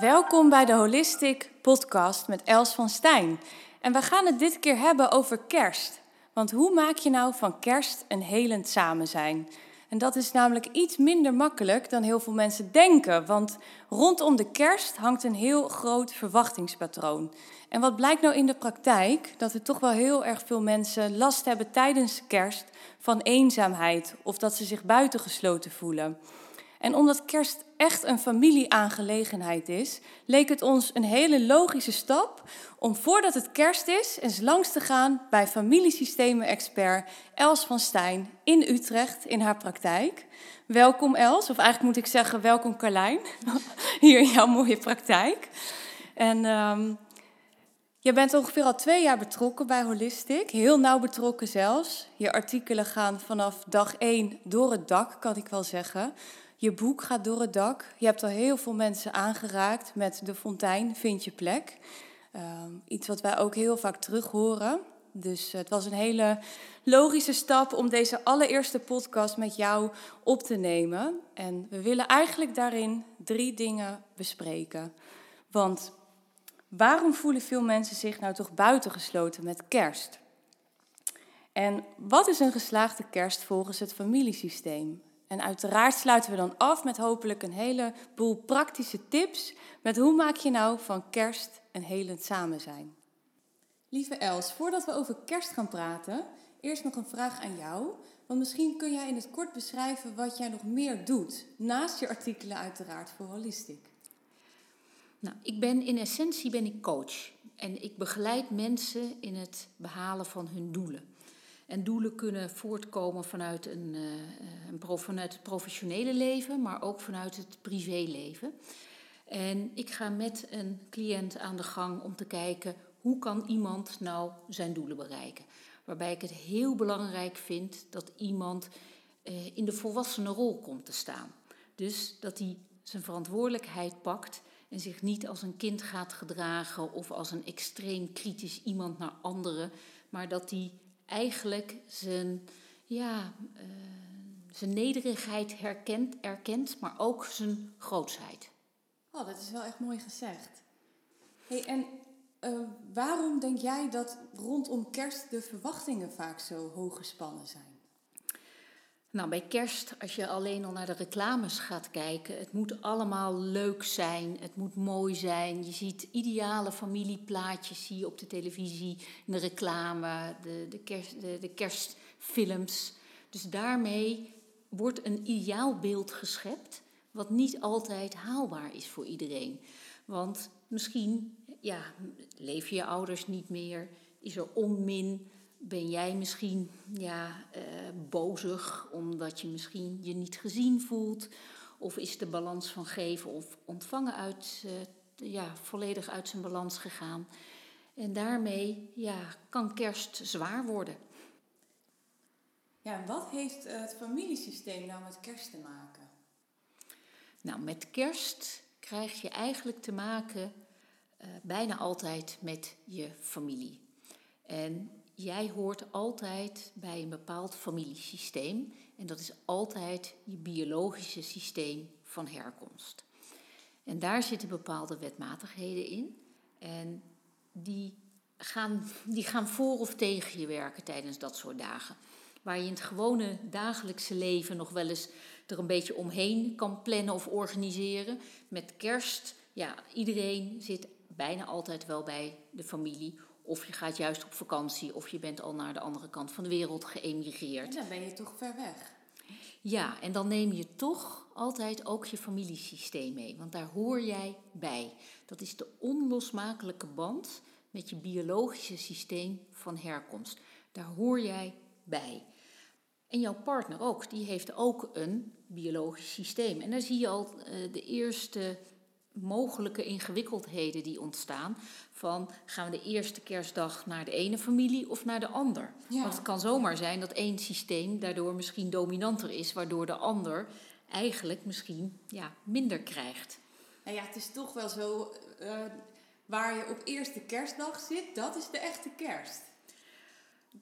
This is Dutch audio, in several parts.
Welkom bij de Holistic Podcast met Els van Stijn. En we gaan het dit keer hebben over kerst. Want hoe maak je nou van kerst een helend samen zijn? En dat is namelijk iets minder makkelijk dan heel veel mensen denken. Want rondom de kerst hangt een heel groot verwachtingspatroon. En wat blijkt nou in de praktijk? Dat er toch wel heel erg veel mensen last hebben tijdens kerst van eenzaamheid of dat ze zich buitengesloten voelen. En omdat kerst echt een familieaangelegenheid is, leek het ons een hele logische stap om voordat het kerst is eens langs te gaan bij familiesystemen-expert Els van Stijn in Utrecht in haar praktijk. Welkom Els, of eigenlijk moet ik zeggen welkom Carlijn, hier in jouw mooie praktijk. En um, je bent ongeveer al twee jaar betrokken bij Holistic, heel nauw betrokken zelfs. Je artikelen gaan vanaf dag één door het dak, kan ik wel zeggen. Je boek gaat door het dak. Je hebt al heel veel mensen aangeraakt met de fontein, vind je plek. Ehm, iets wat wij ook heel vaak terug horen. Dus het was een hele logische stap om deze allereerste podcast met jou op te nemen. En we willen eigenlijk daarin drie dingen bespreken. Want waarom voelen veel mensen zich nou toch buitengesloten met kerst? En wat is een geslaagde kerst volgens het familiesysteem? En uiteraard sluiten we dan af met hopelijk een heleboel praktische tips met hoe maak je nou van kerst een helend samen zijn. Lieve Els, voordat we over kerst gaan praten, eerst nog een vraag aan jou. Want misschien kun jij in het kort beschrijven wat jij nog meer doet, naast je artikelen uiteraard voor Holistic. Nou, ik ben in essentie ben ik coach en ik begeleid mensen in het behalen van hun doelen. En doelen kunnen voortkomen vanuit, een, uh, een, vanuit het professionele leven, maar ook vanuit het privéleven. En ik ga met een cliënt aan de gang om te kijken hoe kan iemand nou zijn doelen bereiken. Waarbij ik het heel belangrijk vind dat iemand uh, in de volwassenenrol komt te staan. Dus dat hij zijn verantwoordelijkheid pakt en zich niet als een kind gaat gedragen of als een extreem kritisch iemand naar anderen, maar dat hij eigenlijk zijn, ja, uh, zijn nederigheid herkent, erkent, maar ook zijn grootsheid. Oh, dat is wel echt mooi gezegd. Hey, en uh, waarom denk jij dat rondom kerst de verwachtingen vaak zo hoog gespannen zijn? Nou, bij kerst, als je alleen al naar de reclames gaat kijken, het moet allemaal leuk zijn, het moet mooi zijn. Je ziet ideale familieplaatjes zie je op de televisie, in de reclame, de, de, kerst, de, de kerstfilms. Dus daarmee wordt een ideaal beeld geschept, wat niet altijd haalbaar is voor iedereen. Want misschien ja, leef je ouders niet meer, is er onmin, ben jij misschien ja, uh, bozig omdat je misschien je niet gezien voelt? Of is de balans van geven of ontvangen uit, uh, ja, volledig uit zijn balans gegaan? En daarmee ja, kan kerst zwaar worden. Ja, wat heeft het familiesysteem nou met kerst te maken? Nou, met kerst krijg je eigenlijk te maken uh, bijna altijd met je familie. En jij hoort altijd bij een bepaald familiesysteem. En dat is altijd je biologische systeem van herkomst. En daar zitten bepaalde wetmatigheden in. En die gaan, die gaan voor of tegen je werken tijdens dat soort dagen. Waar je in het gewone dagelijkse leven nog wel eens er een beetje omheen kan plannen of organiseren. Met kerst, ja, iedereen zit bijna altijd wel bij de familie of je gaat juist op vakantie, of je bent al naar de andere kant van de wereld geëmigreerd. En dan ben je toch ver weg. Ja, en dan neem je toch altijd ook je familiesysteem mee, want daar hoor jij bij. Dat is de onlosmakelijke band met je biologische systeem van herkomst. Daar hoor jij bij. En jouw partner ook, die heeft ook een biologisch systeem. En daar zie je al uh, de eerste mogelijke ingewikkeldheden die ontstaan. Van gaan we de eerste kerstdag naar de ene familie of naar de ander? Want het kan zomaar zijn dat één systeem daardoor misschien dominanter is, waardoor de ander eigenlijk misschien ja, minder krijgt. Nou ja, het is toch wel zo, uh, waar je op eerste kerstdag zit, dat is de echte kerst.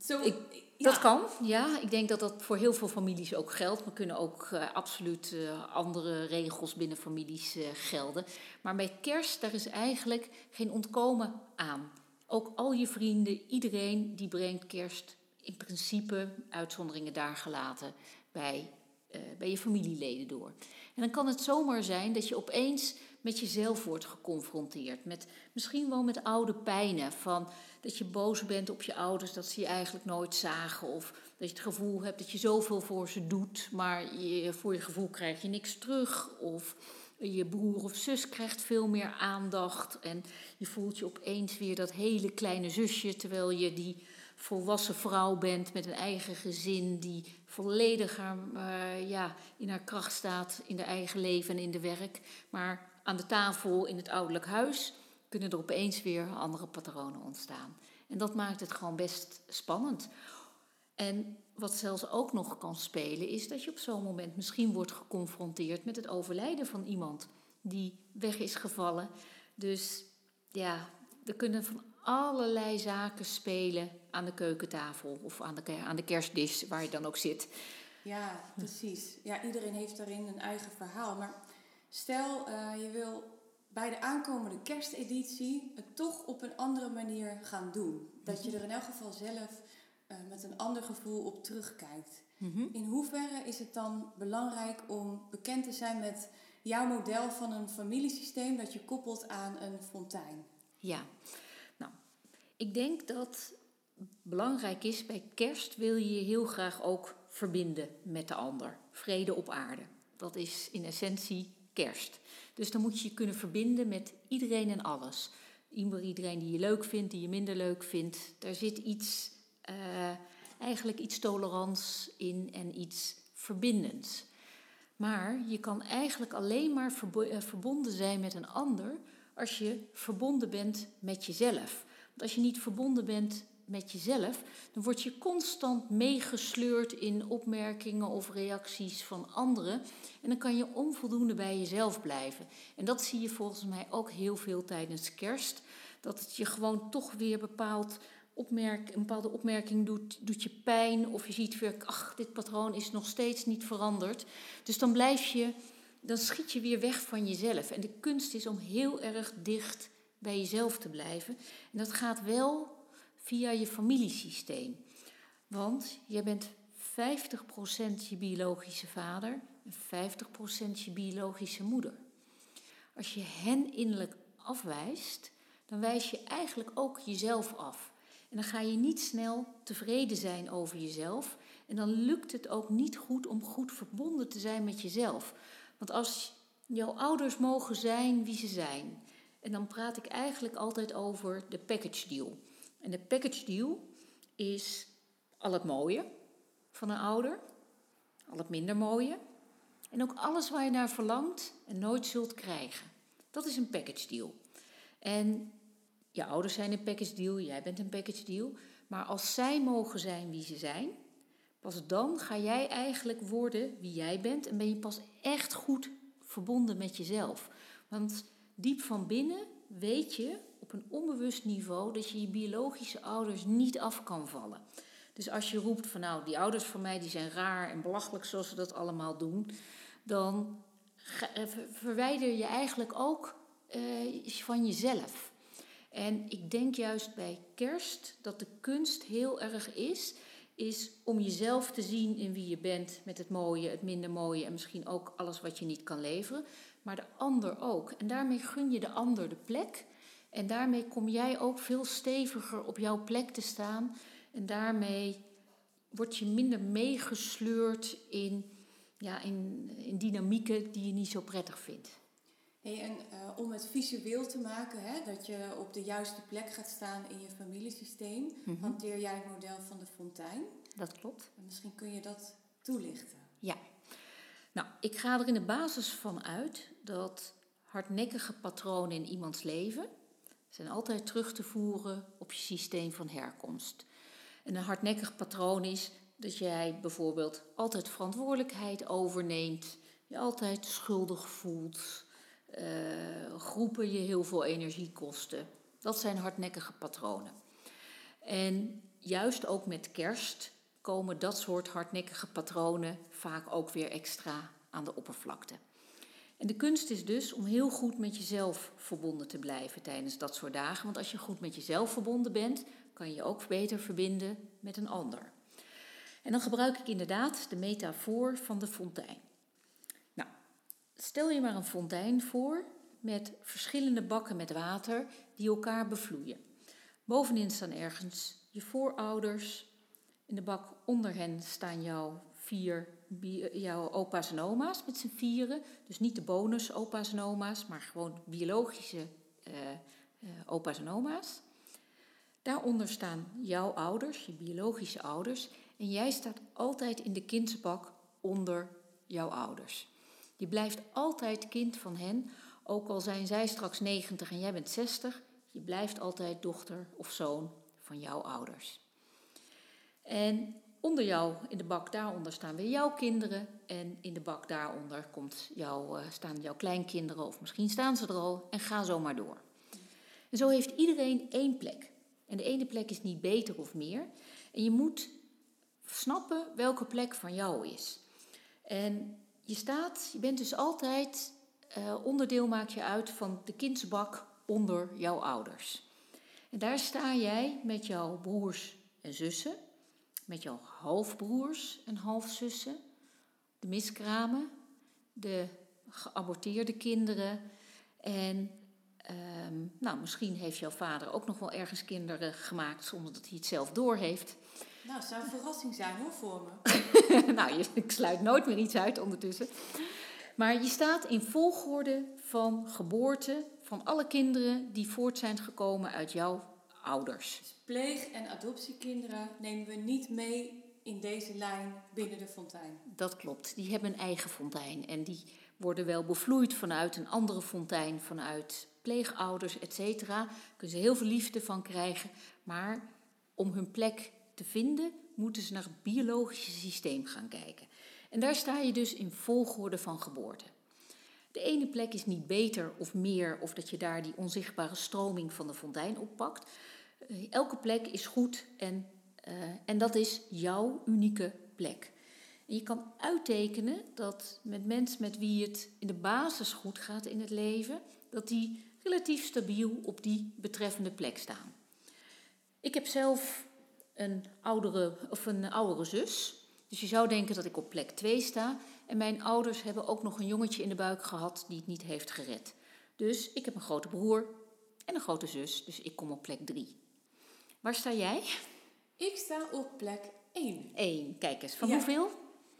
Zo, Ik- Dat kan, ja. Ik denk dat dat voor heel veel families ook geldt. We kunnen ook eh, absoluut eh, andere regels binnen families eh, gelden. Maar bij kerst, daar is eigenlijk geen ontkomen aan. Ook al je vrienden, iedereen die brengt kerst in principe, uitzonderingen daar gelaten, bij, bij je familieleden door. En dan kan het zomaar zijn dat je opeens met jezelf wordt geconfronteerd. Met, misschien wel met oude pijnen van dat je boos bent op je ouders, dat ze je eigenlijk nooit zagen. Of dat je het gevoel hebt dat je zoveel voor ze doet, maar voor je gevoel krijg je niks terug. Of je broer of zus krijgt veel meer aandacht. En je voelt je opeens weer dat hele kleine zusje, terwijl je die volwassen vrouw bent met een eigen gezin, die volledig haar, eh, ja, in haar kracht staat in de eigen leven en in de werk. Maar aan de tafel in het ouderlijk huis kunnen er opeens weer andere patronen ontstaan. En dat maakt het gewoon best spannend. En wat zelfs ook nog kan spelen, is dat je op zo'n moment misschien wordt geconfronteerd met het overlijden van iemand die weg is gevallen. Dus ja, er kunnen van allerlei zaken spelen aan de keukentafel of aan de, aan de kerstdish waar je dan ook zit. Ja, precies. Ja, iedereen heeft daarin een eigen verhaal. Maar stel, eh, je wil bij de aankomende kersteditie het toch op een andere manier gaan doen. Dat je er in elk geval zelf eh, met een ander gevoel op terugkijkt. In hoeverre is het dan belangrijk om bekend te zijn met jouw model van een familiesysteem dat je koppelt aan een fontein? Ja, nou, ik denk dat belangrijk is bij kerst wil je je heel graag ook verbinden met de ander. Vrede op aarde. Dat is in essentie kerst. Dus dan moet je je kunnen verbinden met iedereen en alles. Iedereen die je leuk vindt, die je minder leuk vindt. Daar zit iets, eh, eigenlijk iets tolerants in en iets verbindends. Maar je kan eigenlijk alleen maar eh, verbonden zijn met een ander als je verbonden bent met jezelf. Want als je niet verbonden bent met jezelf, dan word je constant meegesleurd in opmerkingen of reacties van anderen. En dan kan je onvoldoende bij jezelf blijven. En dat zie je volgens mij ook heel veel tijdens kerst. Dat het je gewoon toch weer bepaald opmerk, een bepaalde opmerking doet, doet je pijn. Of je ziet weer, ach, dit patroon is nog steeds niet veranderd. Dus dan blijf je, dan schiet je weer weg van jezelf. En de kunst is om heel erg dicht bij jezelf te blijven. En dat gaat wel via je familiesysteem. Want jij bent 50% je biologische vader en 50% je biologische moeder. Als je hen innerlijk afwijst, dan wijs je eigenlijk ook jezelf af. En dan ga je niet snel tevreden zijn over jezelf. En dan lukt het ook niet goed om goed verbonden te zijn met jezelf. Want als jouw ouders mogen zijn wie ze zijn. En dan praat ik eigenlijk altijd over de package deal. En de package deal is al het mooie van een ouder, al het minder mooie. En ook alles waar je naar verlangt en nooit zult krijgen. Dat is een package deal. En je ouders zijn een package deal, jij bent een package deal. Maar als zij mogen zijn wie ze zijn, pas dan ga jij eigenlijk worden wie jij bent en ben je pas echt goed verbonden met jezelf. Want diep van binnen weet je een onbewust niveau dat je je biologische ouders niet af kan vallen. Dus als je roept van nou, die ouders van mij die zijn raar en belachelijk zoals ze dat allemaal doen, dan eh, ver- verwijder je eigenlijk ook eh, van jezelf. En ik denk juist bij kerst dat de kunst heel erg is, is om jezelf te zien in wie je bent, met het mooie, het minder mooie en misschien ook alles wat je niet kan leveren, maar de ander ook. En daarmee gun je de ander de plek en daarmee kom jij ook veel steviger op jouw plek te staan en daarmee word je minder meegesleurd in, ja, in, in dynamieken die je niet zo prettig vindt. Hey, en eh, om het visueel te maken, hè, dat je op de juiste plek gaat staan in je familiesysteem, Mhm. hanteer jij het model van de fontein. Dat klopt. En misschien kun je dat toelichten. Ja. Nou, ik ga er in de basis van uit dat hardnekkige patronen in iemands leven zijn altijd terug te voeren op je systeem van herkomst. En een hardnekkig patroon is dat jij bijvoorbeeld altijd verantwoordelijkheid overneemt, je altijd schuldig voelt, eh, groepen je heel veel energie kosten. Dat zijn hardnekkige patronen. En juist ook met kerst komen dat soort hardnekkige patronen vaak ook weer extra aan de oppervlakte. En de kunst is dus om heel goed met jezelf verbonden te blijven tijdens dat soort dagen. Want als je goed met jezelf verbonden bent, kan je ook beter verbinden met een ander. En dan gebruik ik inderdaad de metafoor van de fontein. Nou, stel je maar een fontein voor met verschillende bakken met water die elkaar bevloeien. Bovenin staan ergens je voorouders. In de bak onder hen staan jouw vier jouw opa's en oma's met z'n vieren. Dus niet de bonus opa's en oma's, maar gewoon biologische uh, opa's en oma's. Daaronder staan jouw ouders, je biologische ouders. En jij staat altijd in de kindsbak onder jouw ouders. Je blijft altijd kind van hen, ook al zijn zij straks 90 en jij bent 60. Je blijft altijd dochter of zoon van jouw ouders. En onder jou, in de bak daaronder, staan weer jouw kinderen. En in de bak daaronder komt jouw, uh, staan jouw kleinkinderen, of misschien staan ze er al, en ga zo maar door. En zo heeft iedereen één plek. En de ene plek is niet beter of meer. En je moet snappen welke plek van jou is. En je staat, je bent dus altijd, uh, onderdeel maak je uit van de kindsbak onder jouw ouders. En daar sta jij met jouw broers en zussen met jouw halfbroers en halfzussen, de miskramen, de geaborteerde kinderen en um, nou, misschien heeft jouw vader ook nog wel ergens kinderen gemaakt zonder dat hij het zelf doorheeft. Nou, het zou een verrassing zijn hoor voor me. nou, ik sluit nooit meer iets uit ondertussen. Maar je staat in volgorde van geboorte van alle kinderen die voort zijn gekomen uit jouw ouders. Dus pleeg- en adoptiekinderen nemen we niet mee in deze lijn binnen de fontein. Dat klopt. Die hebben een eigen fontein. En die worden wel bevloeid vanuit een andere fontein, vanuit pleegouders, et cetera. Kunnen ze heel veel liefde van krijgen. Maar om hun plek te vinden, moeten ze naar het biologische systeem gaan kijken. En daar sta je dus in volgorde van geboorte. De ene plek is niet beter of meer, of dat je daar die onzichtbare stroming van de fontein oppakt. Eh, elke plek is goed en, uh, en dat is jouw unieke plek. Je kan uittekenen dat met mensen met wie het in de basis goed gaat in het leven, dat die relatief stabiel op die betreffende plek staan. Ik heb zelf een oudere, of een oudere zus. Dus je zou denken dat ik op plek 2 sta. En mijn ouders hebben ook nog een jongetje in de buik gehad die het niet heeft gered. Dus ik heb een grote broer en een grote zus, dus ik kom op plek 3. Waar sta jij? Ik sta op plek 1. 1, kijk eens. Van hoeveel?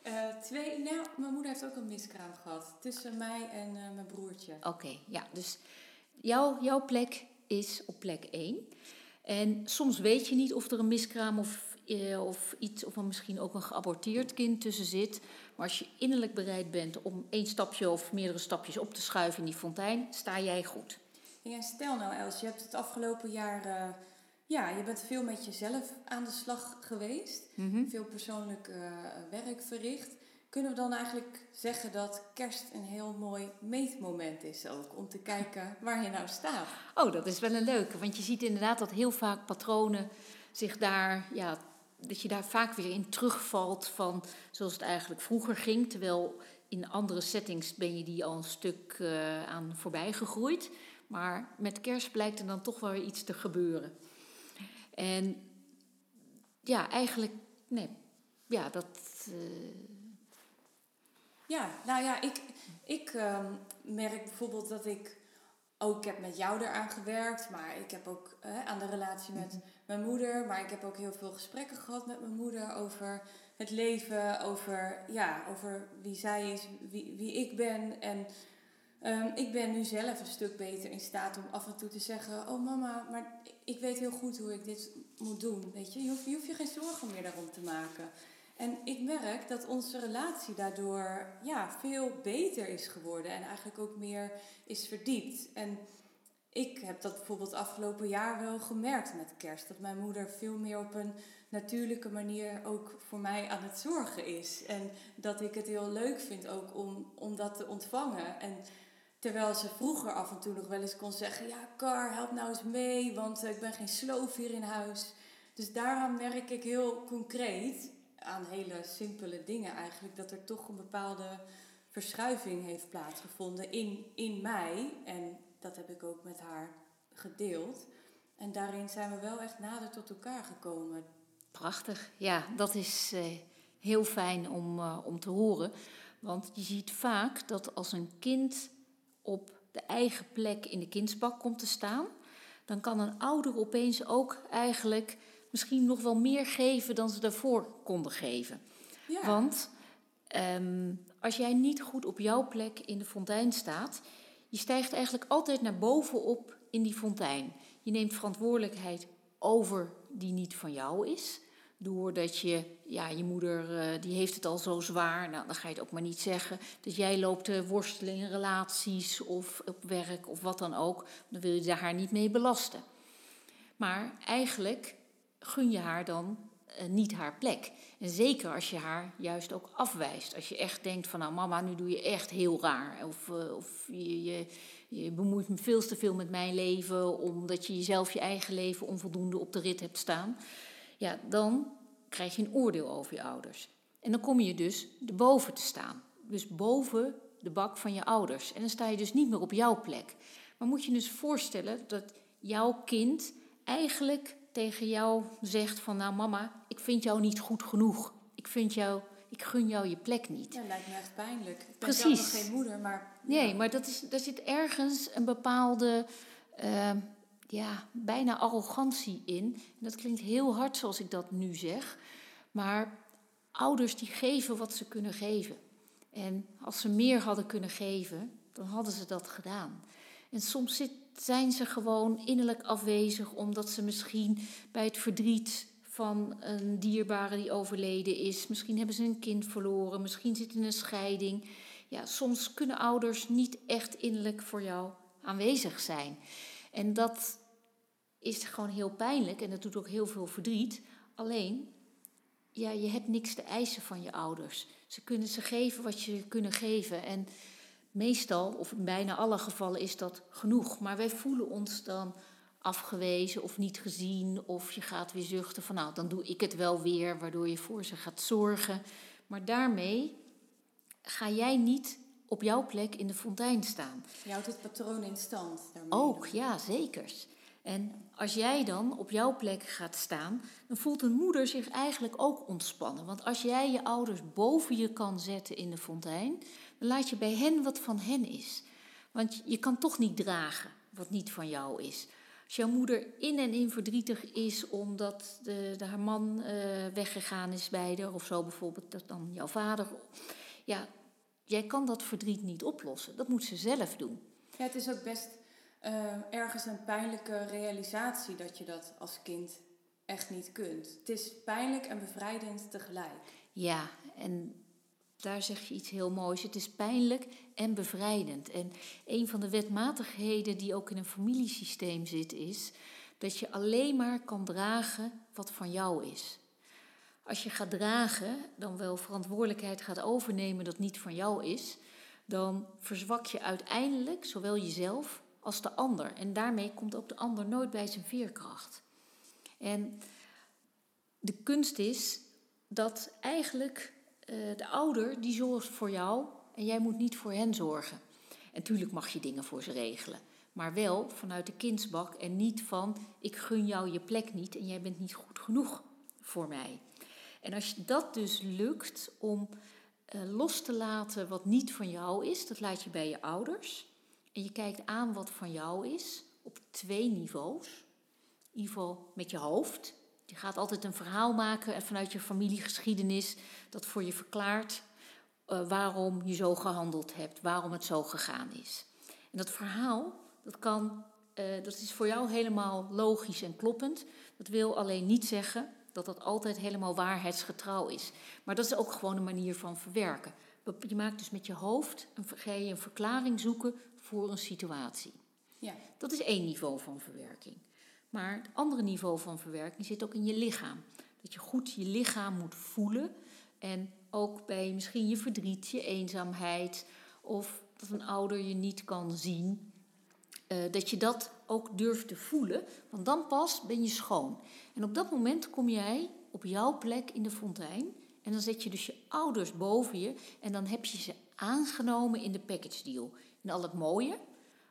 Uh, twee, nou, mijn moeder heeft ook een miskraam gehad. Tussen mij en uh, mijn broertje. Oké, ja. Dus jouw, jouw plek is op plek 1. En soms weet je niet of er een miskraam of, uh, of iets, of misschien ook een geaborteerd kind tussen zit. Maar als je innerlijk bereid bent om één stapje of meerdere stapjes op te schuiven in die fontein, sta jij goed. Ja, stel nou Els, je hebt het afgelopen jaar ja, je bent veel met jezelf aan de slag geweest. Mhm. Veel persoonlijk uh, werk verricht. Kunnen we dan eigenlijk zeggen dat kerst een heel mooi meetmoment is ook? Om te kijken waar je nou staat. Oh, dat is wel een leuke. Want je ziet inderdaad dat heel vaak patronen zich daar... Ja, dat je daar vaak weer in terugvalt van zoals het eigenlijk vroeger ging. Terwijl in andere settings ben je die al een stuk uh, aan voorbij gegroeid. Maar met kerst blijkt er dan toch wel weer iets te gebeuren. En ja, eigenlijk, nee, ja, dat. Uh... Ja, nou ja, ik, ik um, merk bijvoorbeeld dat ik ook, ik heb met jou eraan gewerkt, maar ik heb ook aan de relatie met mhm. mijn moeder, maar ik heb ook heel veel gesprekken gehad met mijn moeder over het leven, over, ja, over wie zij is, wie, wie ik ben. En um, ik ben nu zelf een stuk beter in staat om af en toe te zeggen: Oh mama, maar ik weet heel goed hoe ik dit moet doen. Weet je? Je, hoeft, je je geen zorgen meer daarom te maken. En ik merk dat onze relatie daardoor ja, veel beter is geworden en eigenlijk ook meer is verdiept. En ik heb dat bijvoorbeeld afgelopen jaar wel gemerkt met kerst. Dat mijn moeder veel meer op een natuurlijke manier ook voor mij aan het zorgen is. En dat ik het heel leuk vind ook om, om dat te ontvangen. En Terwijl ze vroeger af en toe nog wel eens kon zeggen: Ja, Kar, help nou eens mee, want eh, ik ben geen sloof hier in huis. Dus daaraan merk ik heel concreet, aan hele simpele dingen eigenlijk, dat er toch een bepaalde verschuiving heeft plaatsgevonden in, in mij. En dat heb ik ook met haar gedeeld. En daarin zijn we wel echt nader tot elkaar gekomen. Prachtig, ja, dat is eh, heel fijn om, uh, om te horen. Want je ziet vaak dat als een kind op de eigen plek in de kindsbak komt te staan, dan kan een ouder opeens ook eigenlijk misschien nog wel meer geven dan ze daarvoor konden geven. Ja. Want um, als jij niet goed op jouw plek in de fontein staat, je stijgt eigenlijk altijd naar bovenop in die fontein. Je neemt verantwoordelijkheid over die niet van jou is. Doordat je, ja, je moeder uh, die heeft het al zo zwaar, nou, dan ga je het ook maar niet zeggen. Dat jij loopt te worstelen in relaties of op werk of wat dan ook. Dan wil je haar niet mee belasten. Maar eigenlijk gun je haar dan uh, niet haar plek. En zeker als je haar juist ook afwijst. Als je echt denkt van nou mama, nu doe je echt heel raar. Of, uh, of je, je, je, bemoeit me veel te veel met mijn leven omdat je jezelf je eigen leven onvoldoende op de rit hebt staan. Ja, dan krijg je een oordeel over je ouders. En dan kom je dus erboven te staan. Dus boven de bak van je ouders. En dan sta je dus niet meer op jouw plek. Maar moet je dus voorstellen dat jouw kind eigenlijk tegen jou zegt van nou mama, ik vind jou niet goed genoeg. Ik vind jou, ik gun jou je plek niet. Ja, lijkt me echt pijnlijk. Ik ben Precies. zelf nog geen moeder, maar... Nee, maar dat is, daar zit ergens een bepaalde, uh, ja, bijna arrogantie in. Dat klinkt heel hard zoals ik dat nu zeg. Maar ouders die geven wat ze kunnen geven. En als ze meer hadden kunnen geven, dan hadden ze dat gedaan. En soms zijn ze gewoon innerlijk afwezig omdat ze misschien bij het verdriet van een dierbare die overleden is, misschien hebben ze een kind verloren, misschien zit in een scheiding. Ja, soms kunnen ouders niet echt innerlijk voor jou aanwezig zijn. En dat is gewoon heel pijnlijk en dat doet ook heel veel verdriet. Alleen, ja, je hebt niks te eisen van je ouders. Ze kunnen ze geven wat je kunnen geven. En meestal, of in bijna alle gevallen, is dat genoeg. Maar wij voelen ons dan afgewezen of niet gezien. Of je gaat weer zuchten van nou, dan doe ik het wel weer, waardoor je voor ze gaat zorgen. Maar daarmee ga jij niet op jouw plek in de fontein staan. Je houdt het patroon in stand. Daarmee. Ook, ja, zeker. En als jij dan op jouw plek gaat staan, dan voelt een moeder zich eigenlijk ook ontspannen. Want als jij je ouders boven je kan zetten in de fontein, dan laat je bij hen wat van hen is. Want je kan toch niet dragen wat niet van jou is. Als jouw moeder in en in verdrietig is omdat de, de haar man uh, weggegaan is bij haar, of zo bijvoorbeeld, dat dan jouw vader. Ja, jij kan dat verdriet niet oplossen. Dat moet ze zelf doen. Ja, het is ook best uh, ergens een pijnlijke realisatie dat je dat als kind echt niet kunt. Het is pijnlijk en bevrijdend tegelijk. Ja, en daar zeg je iets heel moois. Het is pijnlijk en bevrijdend. En een van de wetmatigheden die ook in een familiesysteem zit, is dat je alleen maar kan dragen wat van jou is. Als je gaat dragen, dan wel verantwoordelijkheid gaat overnemen dat niet van jou is, dan verzwak je uiteindelijk zowel jezelf als de ander. En daarmee komt ook de ander nooit bij zijn veerkracht. En de kunst is dat eigenlijk uh, de ouder die zorgt voor jou en jij moet niet voor hen zorgen. En tuurlijk mag je dingen voor ze regelen. Maar wel vanuit de kindsbak en niet van ik gun jou je plek niet en jij bent niet goed genoeg voor mij. En als dat dus lukt om uh, los te laten wat niet van jou is, dat laat je bij je ouders. En je kijkt aan wat van jou is op twee niveaus. In ieder geval met je hoofd. Je gaat altijd een verhaal maken vanuit je familiegeschiedenis dat voor je verklaart uh, waarom je zo gehandeld hebt, waarom het zo gegaan is. En dat verhaal, dat, kan, uh, dat is voor jou helemaal logisch en kloppend. Dat wil alleen niet zeggen dat dat altijd helemaal waarheidsgetrouw is. Maar dat is ook gewoon een manier van verwerken. Je maakt dus met je hoofd een, ga je een verklaring zoeken voor een situatie. Ja. Dat is één niveau van verwerking. Maar het andere niveau van verwerking zit ook in je lichaam. Dat je goed je lichaam moet voelen. En ook bij misschien je verdriet, je eenzaamheid. Of dat een ouder je niet kan zien. Uh, dat je dat ook durft te voelen, want dan pas ben je schoon. En op dat moment kom jij op jouw plek in de fontein en dan zet je dus je ouders boven je en dan heb je ze aangenomen in de package deal. In al het mooie,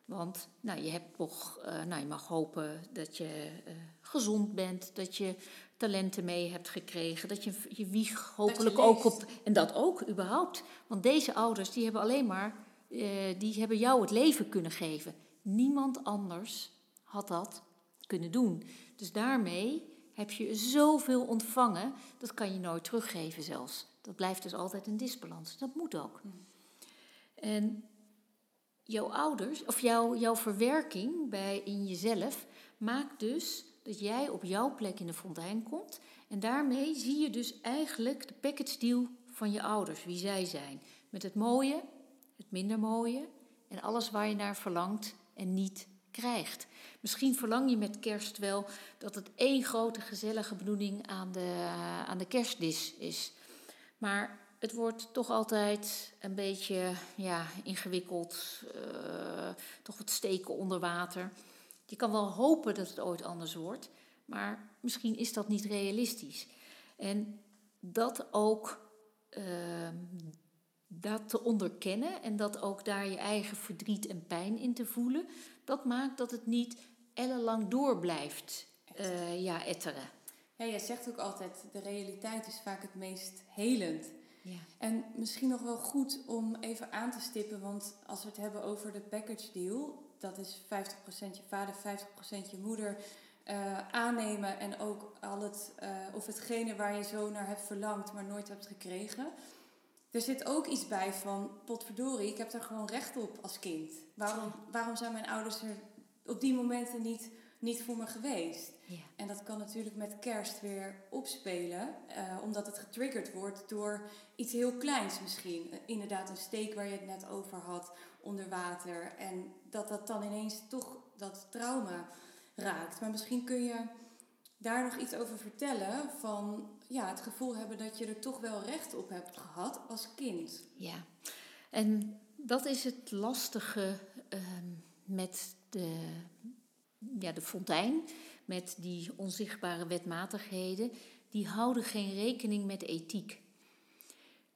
want nou, je, hebt toch, uh, nou, je mag hopen dat je uh, gezond bent, dat je talenten mee hebt gekregen, dat je je wieg hopelijk ook op. En dat ook überhaupt. Want deze ouders die hebben alleen maar, uh, die hebben jou het leven kunnen geven. Niemand anders had dat kunnen doen. Dus daarmee heb je zoveel ontvangen, dat kan je nooit teruggeven zelfs. Dat blijft dus altijd een disbalans. Dat moet ook. Hmm. En jouw ouders, of jouw, jouw verwerking bij, in jezelf, maakt dus dat jij op jouw plek in de fontein komt. En daarmee zie je dus eigenlijk de package deal van je ouders, wie zij zijn. Met het mooie, het minder mooie en alles waar je naar verlangt en niet krijgt. Misschien verlang je met kerst wel dat het één grote gezellige bedoeling aan de, aan de kerstdis is. Maar het wordt toch altijd een beetje ja, ingewikkeld, uh, toch wat steken onder water. Je kan wel hopen dat het ooit anders wordt, maar misschien is dat niet realistisch. En dat ook uh, dat te onderkennen en dat ook daar je eigen verdriet en pijn in te voelen, dat maakt dat het niet ellenlang door blijft uh, ja, etteren. Ja, jij zegt ook altijd, de realiteit is vaak het meest helend. Ja. En misschien nog wel goed om even aan te stippen, want als we het hebben over de package deal, dat is 50% je vader, 50% je moeder. Uh, aannemen en ook al het, uh, of hetgene waar je zo naar hebt verlangd, maar nooit hebt gekregen. Er zit ook iets bij van, potverdorie, ik heb daar gewoon recht op als kind. Waarom, waarom zijn mijn ouders er op die momenten niet, niet voor me geweest? Ja. En dat kan natuurlijk met kerst weer opspelen, uh, omdat het getriggerd wordt door iets heel kleins misschien. Inderdaad, een steek waar je het net over had, onder water. En dat dat dan ineens toch dat trauma raakt. Maar misschien kun je daar nog iets over vertellen van ja, het gevoel hebben dat je er toch wel recht op hebt gehad als kind. Ja, en dat is het lastige ehm, met de, ja, de fontein, met die onzichtbare wetmatigheden. Die houden geen rekening met ethiek.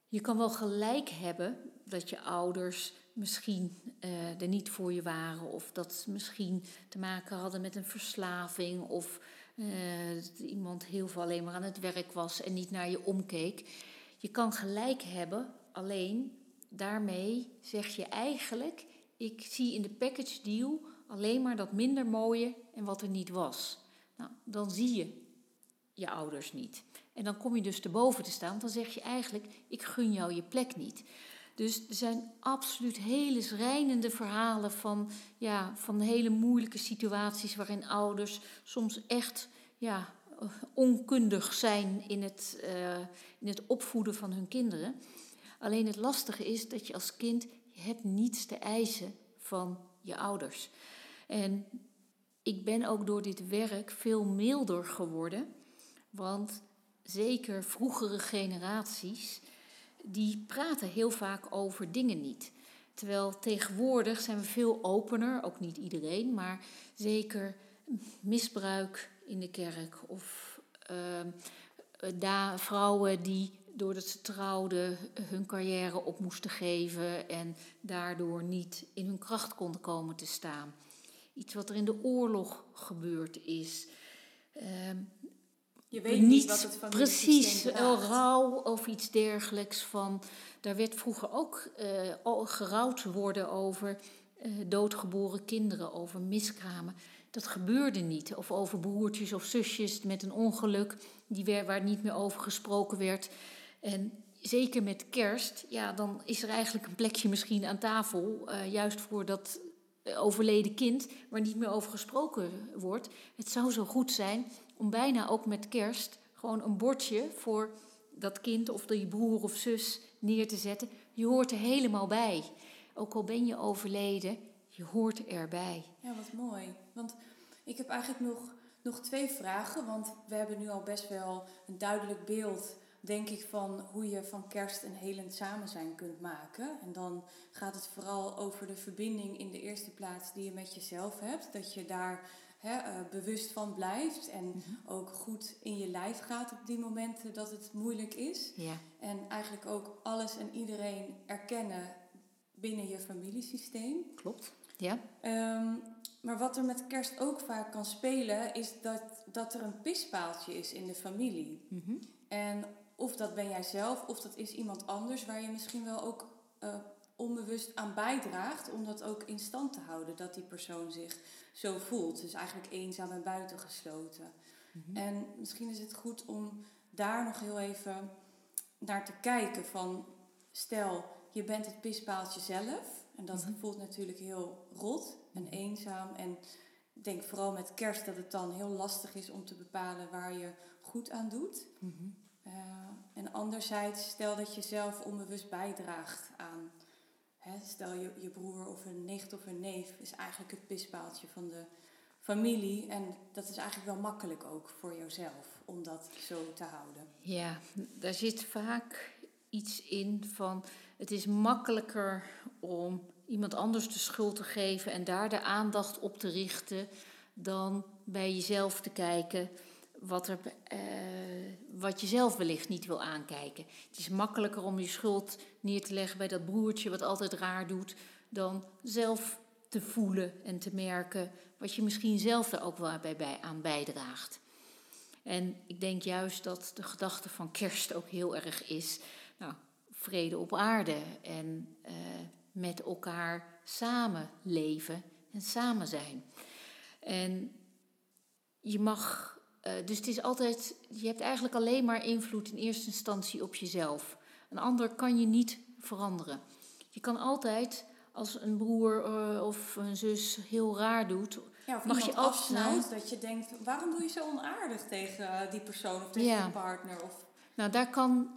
Je kan wel gelijk hebben dat je ouders misschien uh, er niet voor je waren, of dat ze misschien te maken hadden met een verslaving, of uh, dat iemand heel veel alleen maar aan het werk was en niet naar je omkeek. Je kan gelijk hebben, alleen daarmee zeg je eigenlijk: ik zie in de package deal alleen maar dat minder mooie en wat er niet was. Nou, dan zie je je ouders niet. En dan kom je dus erboven te staan. Dan zeg je eigenlijk: ik gun jou je plek niet. Dus er zijn absoluut hele schrijnende verhalen van, ja, van hele moeilijke situaties waarin ouders soms echt ja, onkundig zijn in het, uh, in het opvoeden van hun kinderen. Alleen het lastige is dat je als kind je hebt niets te eisen van je ouders. En ik ben ook door dit werk veel milder geworden, want zeker vroegere generaties die praten heel vaak over dingen niet. Terwijl tegenwoordig zijn we veel opener, ook niet iedereen, maar zeker misbruik in de kerk of uh, vrouwen die doordat ze trouwden hun carrière op moesten geven en daardoor niet in hun kracht konden komen te staan. Iets wat er in de oorlog gebeurd is. Uh, je weet niet, wat het van Precies, rouw of iets dergelijks. Van, daar werd vroeger ook uh, gerouwd worden over uh, doodgeboren kinderen, over miskramen. Dat gebeurde niet. Of over broertjes of zusjes met een ongeluk die weer, waar niet meer over gesproken werd. En zeker met kerst, ja, dan is er eigenlijk een plekje misschien aan tafel, uh, juist voor dat overleden kind, waar niet meer over gesproken wordt. Het zou zo goed zijn om bijna ook met kerst gewoon een bordje voor dat kind of die broer of zus neer te zetten. Je hoort er helemaal bij. Ook al ben je overleden, je hoort erbij. Ja, wat mooi. Want ik heb eigenlijk nog, nog twee vragen. Want we hebben nu al best wel een duidelijk beeld denk ik van hoe je van kerst een helend samen zijn kunt maken. En dan gaat het vooral over de verbinding in de eerste plaats die je met jezelf hebt. Dat je daar eh, bewust van blijft en Mhm. ook goed in je lijf gaat op die momenten dat het moeilijk is. Ja. En eigenlijk ook alles en iedereen erkennen binnen je familiesysteem. Klopt. Ja. Ehm, maar wat er met kerst ook vaak kan spelen, is dat, dat er een pispaaltje is in de familie. Mhm. En of dat ben jij zelf, of dat is iemand anders waar je misschien wel ook eh, onbewust aan bijdraagt om dat ook in stand te houden, dat die persoon zich zo voelt. Dus eigenlijk eenzaam en buitengesloten. Mhm. En misschien is het goed om daar nog heel even naar te kijken van, stel je bent het pispaaltje zelf en dat Mhm. voelt natuurlijk heel rot en eenzaam en ik denk vooral met kerst dat het dan heel lastig is om te bepalen waar je goed aan doet. Mhm. Uh, en anderzijds, stel dat je zelf onbewust bijdraagt aan, hè, stel je, je broer of een nicht of een neef is eigenlijk het pispaaltje van de familie. En dat is eigenlijk wel makkelijk ook voor jouzelf om dat zo te houden. Ja, daar zit vaak iets in van het is makkelijker om iemand anders de schuld te geven en daar de aandacht op te richten dan bij jezelf te kijken wat, er, eh, wat je zelf wellicht niet wil aankijken. Het is makkelijker om je schuld neer te leggen bij dat broertje wat altijd raar doet, dan zelf te voelen en te merken wat je misschien zelf er ook wel bij, bij aan bijdraagt. En ik denk juist dat de gedachte van kerst ook heel erg is, nou, vrede op aarde en uh, met elkaar samen leven en samen zijn. En je mag uh, dus het is altijd, je hebt eigenlijk alleen maar invloed in eerste instantie op jezelf. Een ander kan je niet veranderen. Je kan altijd, als een broer uh, of een zus heel raar doet, ja, of mag je afsnijdt dat je denkt, waarom doe je zo onaardig tegen die persoon of tegen Ja. je partner? Of... Nou, daar kan,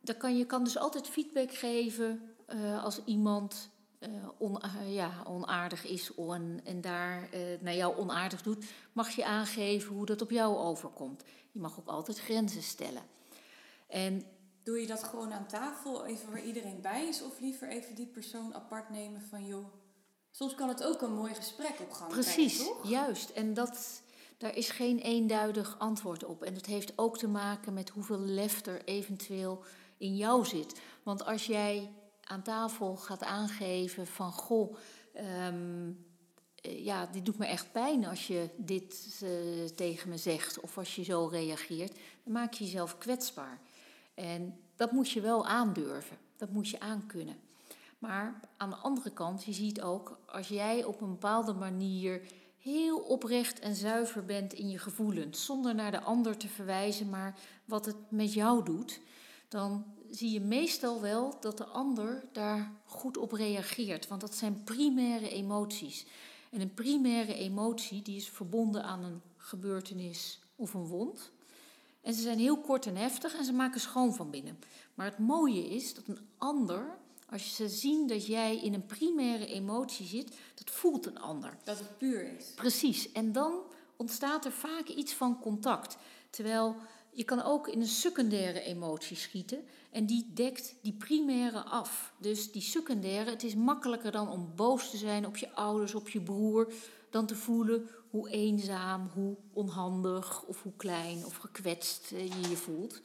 daar kan je kan dus altijd feedback geven uh, als iemand uh, on, uh, ja, onaardig is en, en daar uh, naar jou onaardig doet, mag je aangeven hoe dat op jou overkomt. Je mag ook altijd grenzen stellen. En Doe je dat gewoon aan tafel, even waar iedereen bij is, of liever even die persoon apart nemen van joh. Soms kan het ook een mooi gesprek op gang precies, toch? juist. En dat, daar is geen eenduidig antwoord op. En dat heeft ook te maken met hoeveel lef er eventueel in jou zit. Want als jij aan tafel gaat aangeven van goh, um, ja, dit doet me echt pijn als je dit uh, tegen me zegt of als je zo reageert, dan maak je jezelf kwetsbaar. En dat moet je wel aandurven, dat moet je aankunnen. Maar aan de andere kant, je ziet ook, als jij op een bepaalde manier heel oprecht en zuiver bent in je gevoelens, zonder naar de ander te verwijzen, maar wat het met jou doet, dan zie je meestal wel dat de ander daar goed op reageert. Want dat zijn primaire emoties. En een primaire emotie die is verbonden aan een gebeurtenis of een wond. En ze zijn heel kort en heftig en ze maken schoon van binnen. Maar het mooie is dat een ander, als ze zien dat jij in een primaire emotie zit, dat voelt een ander. Dat het puur is. Precies. En dan ontstaat er vaak iets van contact. Terwijl je kan ook in een secundaire emotie schieten en die dekt die primaire af. Dus die secundaire, het is makkelijker dan om boos te zijn op je ouders, op je broer, dan te voelen hoe eenzaam, hoe onhandig of hoe klein of gekwetst je je voelt.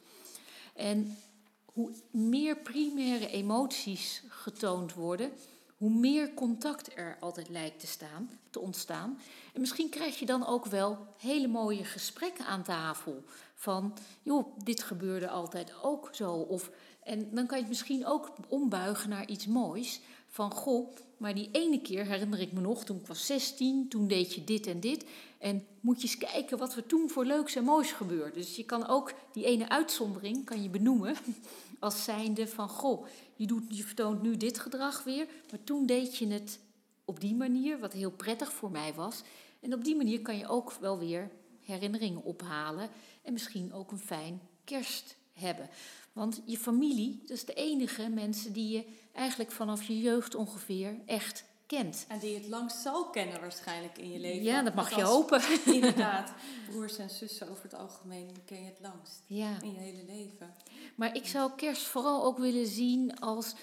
En hoe meer primaire emoties getoond worden, hoe meer contact er altijd lijkt te, staan, te ontstaan. En misschien krijg je dan ook wel hele mooie gesprekken aan tafel. Van, joh, dit gebeurde altijd ook zo. Of, en dan kan je het misschien ook ombuigen naar iets moois. Van, goh, maar die ene keer herinner ik me nog, toen ik was 16, toen deed je dit en dit. En moet je eens kijken wat er toen voor leuks en moois gebeurde. Dus je kan ook die ene uitzondering kan je benoemen als zijnde van, goh, je, doet, je vertoont nu dit gedrag weer, maar toen deed je het op die manier, wat heel prettig voor mij was. En op die manier kan je ook wel weer herinneringen ophalen en misschien ook een fijn kerst hebben. Want je familie, dat is de enige mensen die je eigenlijk vanaf je jeugd ongeveer echt kent. En die je het langst zal kennen waarschijnlijk in je leven. Ja, dat mag je hopen. Inderdaad, broers en zussen over het algemeen ken je het langst Ja. in je hele leven. Maar ik zou kerst vooral ook willen zien als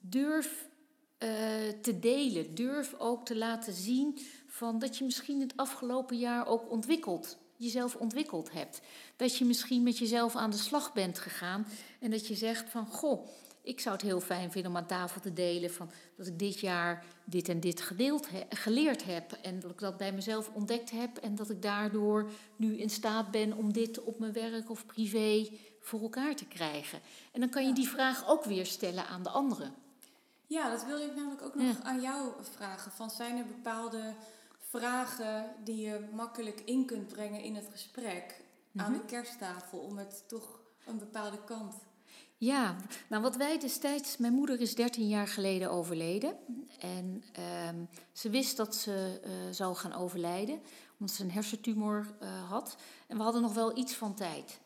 durf eh, te delen. Durf ook te laten zien van dat je misschien het afgelopen jaar ook ontwikkeld, jezelf ontwikkeld hebt. Dat je misschien met jezelf aan de slag bent gegaan en dat je zegt van goh, ik zou het heel fijn vinden om aan tafel te delen van dat ik dit jaar dit en dit gedeeld geleerd heb en dat ik dat bij mezelf ontdekt heb en dat ik daardoor nu in staat ben om dit op mijn werk of privé voor elkaar te krijgen. En dan kan je die vraag ook weer stellen aan de anderen. Ja, dat wilde ik namelijk ook nog aan jou vragen. Van zijn er bepaalde vragen die je makkelijk in kunt brengen in het gesprek aan de mhm. kersttafel om het toch een bepaalde kant ja, nou wat wij destijds, mijn moeder is 13 jaar geleden overleden. En ehm, ze wist dat ze uh, zou gaan overlijden, omdat ze een hersentumor uh, had. En we hadden nog wel iets van tijd.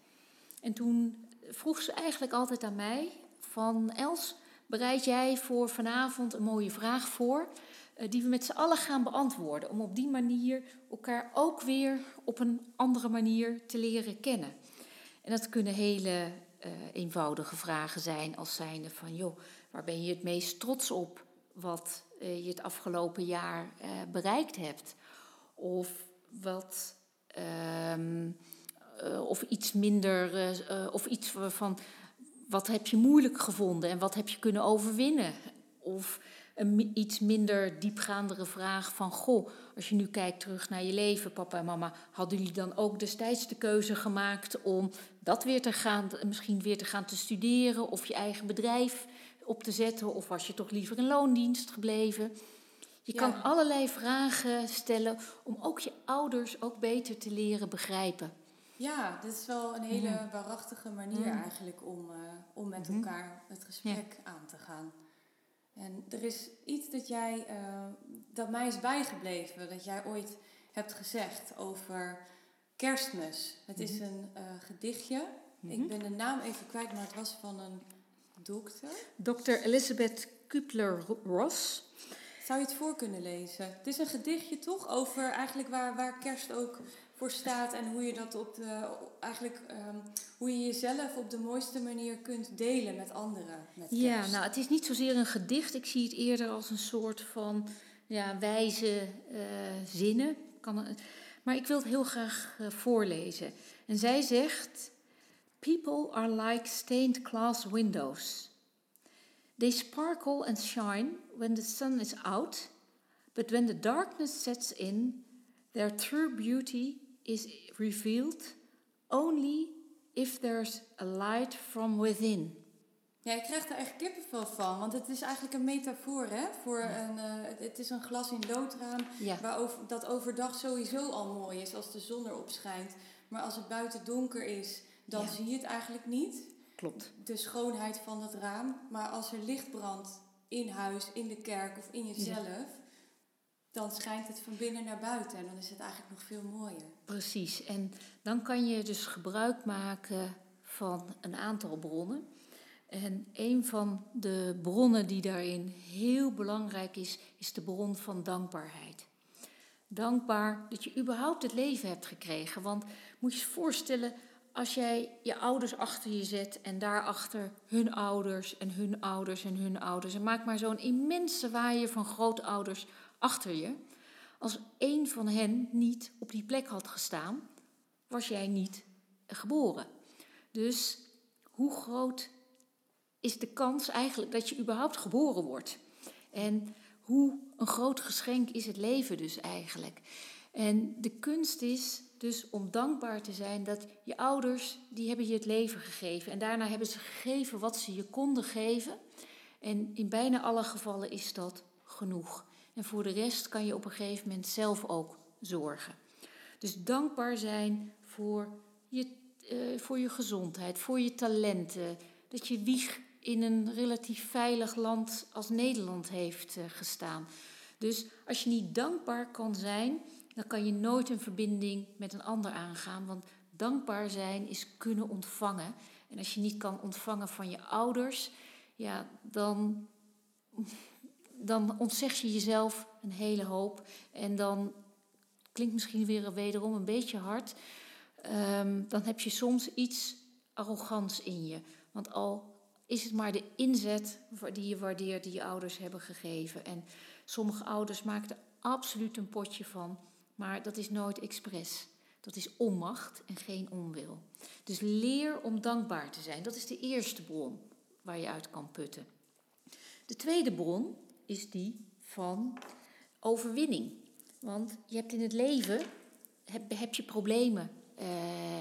En toen vroeg ze eigenlijk altijd aan mij: van Els, bereid jij voor vanavond een mooie vraag voor, die we met z'n allen gaan beantwoorden. Om op die manier elkaar ook weer op een andere manier te leren kennen. En dat kunnen hele uh, eenvoudige vragen zijn als zijnde van, joh, waar ben je het meest trots op wat uh, je het afgelopen jaar bereikt hebt? Of wat, um, of iets minder, of iets van, wat heb je moeilijk gevonden en wat heb je kunnen overwinnen? Of een iets minder diepgaandere vraag van, goh, als je nu kijkt terug naar je leven, papa en mama, hadden jullie dan ook destijds de keuze gemaakt om dat weer te gaan, misschien weer te gaan te studeren of je eigen bedrijf op te zetten, of was je toch liever in loondienst gebleven? Je kan allerlei vragen stellen om ook je ouders ook beter te leren begrijpen. Ja, dit is wel een hele mm. waarachtige manier mm. eigenlijk om, uh, om met mm-hmm. elkaar het gesprek aan te gaan. En er is iets dat jij, uh, dat mij is bijgebleven, dat jij ooit hebt gezegd over kerstmis. Het is mhm. een uh, gedichtje. Ik mhm. ben de naam even kwijt, maar het was van een dokter. Dr. Elizabeth Kubler-Ross. Zou je het voor kunnen lezen? Het is een gedichtje toch over eigenlijk waar, waar kerst ook voor staat en hoe je dat op de, eigenlijk um, hoe je jezelf op de mooiste manier kunt delen met anderen. Met ja, nou het is niet zozeer een gedicht. Ik zie het eerder als een soort van ja, wijze uh, zinnen. Kan, maar ik wil het heel graag uh, voorlezen. En zij zegt: People are like stained glass windows. They sparkle and shine when the sun is out, but when the darkness sets in, their true beauty is revealed only if there's a light from within. Ja, ik krijg er echt kippenvel van, want het is eigenlijk een metafoor, hè? Voor een, uh, het is een glas in loodraam, ja. waarover, dat overdag sowieso al mooi is als de zon erop schijnt. Maar als het buiten donker is, dan zie je het eigenlijk niet. Klopt. De schoonheid van het raam. Maar als er licht brandt in huis, in de kerk of in jezelf, dan schijnt het van binnen naar buiten en dan is het eigenlijk nog veel mooier. Precies, en dan kan je dus gebruik maken van een aantal bronnen. En een van de bronnen die daarin heel belangrijk is, is de bron van dankbaarheid. Dankbaar dat je überhaupt het leven hebt gekregen. Want moet je je voorstellen, als jij je ouders achter je zet en daarachter hun ouders en hun ouders en hun ouders. En maak maar zo'n immense waaier van grootouders achter je. Als één van hen niet op die plek had gestaan, was jij niet geboren. Dus hoe groot is de kans eigenlijk dat je überhaupt geboren wordt? En hoe een groot geschenk is het leven dus eigenlijk? En de kunst is dus om dankbaar te zijn dat je ouders, die hebben je het leven gegeven. En daarna hebben ze gegeven wat ze je konden geven. En in bijna alle gevallen is dat genoeg. En voor de rest kan je op een gegeven moment zelf ook zorgen. Dus dankbaar zijn voor je, uh, voor je gezondheid, voor je talenten. Dat je wieg in een relatief veilig land als Nederland heeft uh, gestaan. Dus als je niet dankbaar kan zijn, dan kan je nooit een verbinding met een ander aangaan. Want dankbaar zijn is kunnen ontvangen. En als je niet kan ontvangen van je ouders, ja, dan dan ontzeg je jezelf een hele hoop. En dan klinkt misschien weer wederom een beetje hard. Um, dan heb je soms iets arrogant in je. Want al is het maar de inzet die je waardeert, die je ouders hebben gegeven. En sommige ouders maken er absoluut een potje van, maar dat is nooit expres. Dat is onmacht en geen onwil. Dus leer om dankbaar te zijn. Dat is de eerste bron waar je uit kan putten. De tweede bron is die van overwinning. Want je hebt in het leven heb, heb je problemen, uh,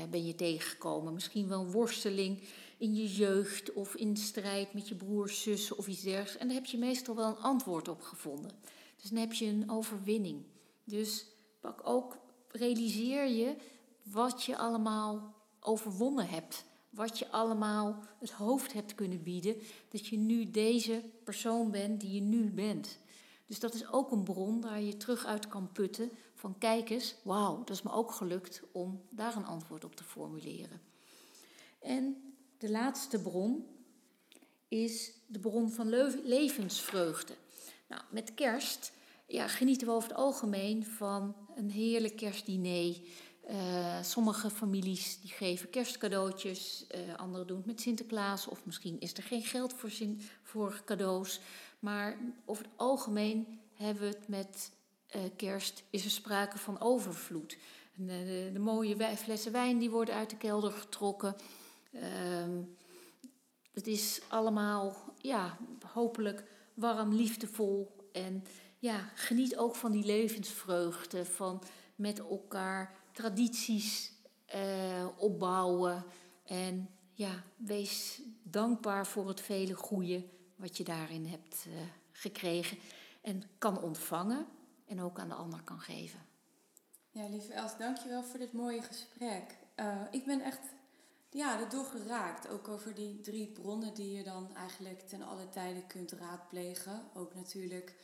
ben je tegengekomen. Misschien wel een worsteling in je jeugd of in strijd met je broers, zussen of iets dergelijks. En daar heb je meestal wel een antwoord op gevonden. Dus dan heb je een overwinning. Dus pak ook, realiseer je wat je allemaal overwonnen hebt. Wat je allemaal het hoofd hebt kunnen bieden. Dat je nu deze persoon bent die je nu bent. Dus dat is ook een bron waar je terug uit kan putten van kijk eens, wauw, dat is me ook gelukt om daar een antwoord op te formuleren. En de laatste bron is de bron van levensvreugde. Nou, met kerst ja, genieten we over het algemeen van een heerlijk kerstdiner. Uh, sommige families die geven kerstcadeautjes, uh, anderen doen het met Sinterklaas of misschien is er geen geld voor, voor cadeaus. Maar over het algemeen hebben we het met uh, kerst, is er sprake van overvloed. De, mooie flessen wijn die worden uit de kelder getrokken. Ehm, het is allemaal, ja, hopelijk warm, liefdevol. En ja, geniet ook van die levensvreugde, van met elkaar tradities uh, opbouwen. En ja, wees dankbaar voor het vele goede wat je daarin hebt uh, gekregen. En kan ontvangen en ook aan de ander kan geven. Ja, lieve Els, dankjewel voor dit mooie gesprek. Uh, ik ben echt ja, erdoor geraakt. Ook over die drie bronnen die je dan eigenlijk ten alle tijden kunt raadplegen. Ook natuurlijk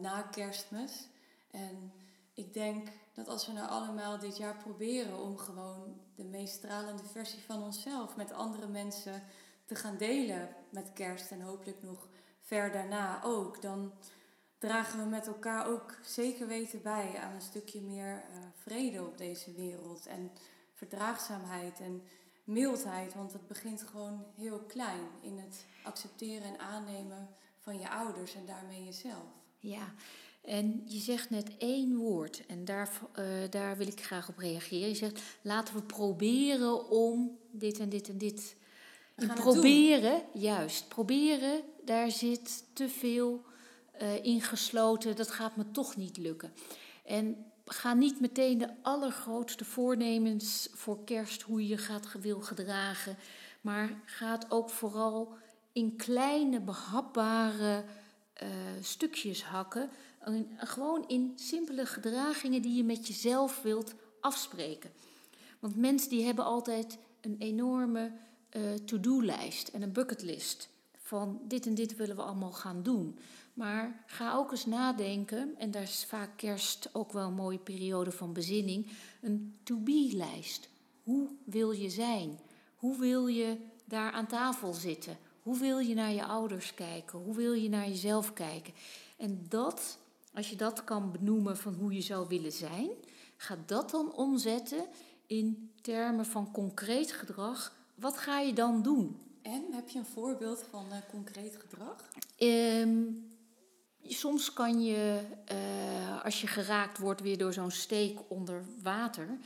na kerstmis. En ik denk dat als we nou allemaal dit jaar proberen om gewoon de meest stralende versie van onszelf met andere mensen te gaan delen met kerst en hopelijk nog ver daarna ook, dan dragen we met elkaar ook zeker weten bij aan een stukje meer uh, vrede op deze wereld en verdraagzaamheid en mildheid, want het begint gewoon heel klein in het accepteren en aannemen van je ouders en daarmee jezelf. Ja, en je zegt net één woord en daar, uh, daar wil ik graag op reageren. Je zegt laten we proberen om dit en dit en dit. En proberen, juist, proberen, daar zit te veel uh, ingesloten. Dat gaat me toch niet lukken. En ga niet meteen de allergrootste voornemens voor kerst, hoe je je gaat, wil gedragen. Maar ga het ook vooral in kleine, behapbare uh, stukjes hakken. Gewoon in simpele gedragingen die je met jezelf wilt afspreken. Want mensen die hebben altijd een enorme uh, to-do-lijst en een bucketlist. Van dit en dit willen we allemaal gaan doen. Maar ga ook eens nadenken, en daar is vaak kerst ook wel een mooie periode van bezinning, een to-be-lijst. Hoe wil je zijn? Hoe wil je daar aan tafel zitten? Hoe wil je naar je ouders kijken? Hoe wil je naar jezelf kijken? En dat, als je dat kan benoemen van hoe je zou willen zijn, ga dat dan omzetten in termen van concreet gedrag. Wat ga je dan doen? En heb je een voorbeeld van uh, concreet gedrag? Um, soms kan je, uh, als je geraakt wordt weer door zo'n steek onder water,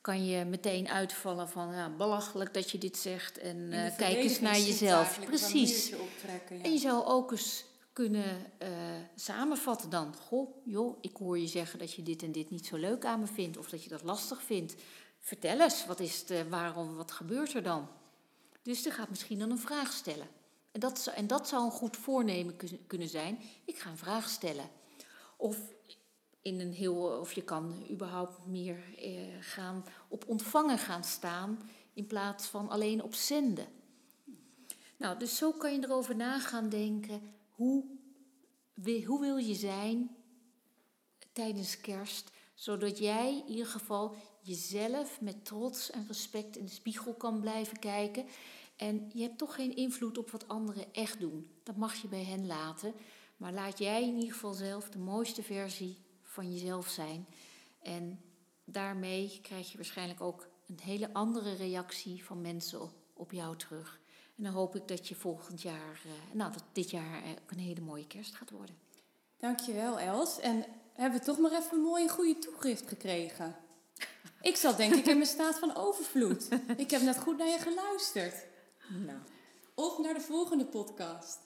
kan je meteen uitvallen van ja, belachelijk dat je dit zegt en uh, kijk eens naar jezelf. Precies. Ja. En je zou ook eens kunnen uh, samenvatten dan. Goh, joh, ik hoor je zeggen dat je dit en dit niet zo leuk aan me vindt of dat je dat lastig vindt. Vertel eens, wat is het, waarom, wat gebeurt er dan? Dus er gaat misschien dan een vraag stellen. En dat, en dat zou een goed voornemen kunnen zijn. Ik ga een vraag stellen. Of, in een heel, of je kan überhaupt meer eh, gaan op ontvangen gaan staan in plaats van alleen op zenden. Nou, dus zo kan je erover na gaan denken. Hoe, hoe wil je zijn tijdens kerst? Zodat jij in ieder geval jezelf met trots en respect in de spiegel kan blijven kijken. En je hebt toch geen invloed op wat anderen echt doen. Dat mag je bij hen laten. Maar laat jij in ieder geval zelf de mooiste versie van jezelf zijn. En daarmee krijg je waarschijnlijk ook een hele andere reactie van mensen op jou terug. En dan hoop ik dat je volgend jaar, uh, nou dat dit jaar ook een hele mooie kerst gaat worden. Dankjewel Els. En hebben we toch maar even een mooie goede toegift gekregen. Ik zat denk ik in mijn staat van overvloed. Ik heb net goed naar je geluisterd. Nou. Of naar de volgende podcast.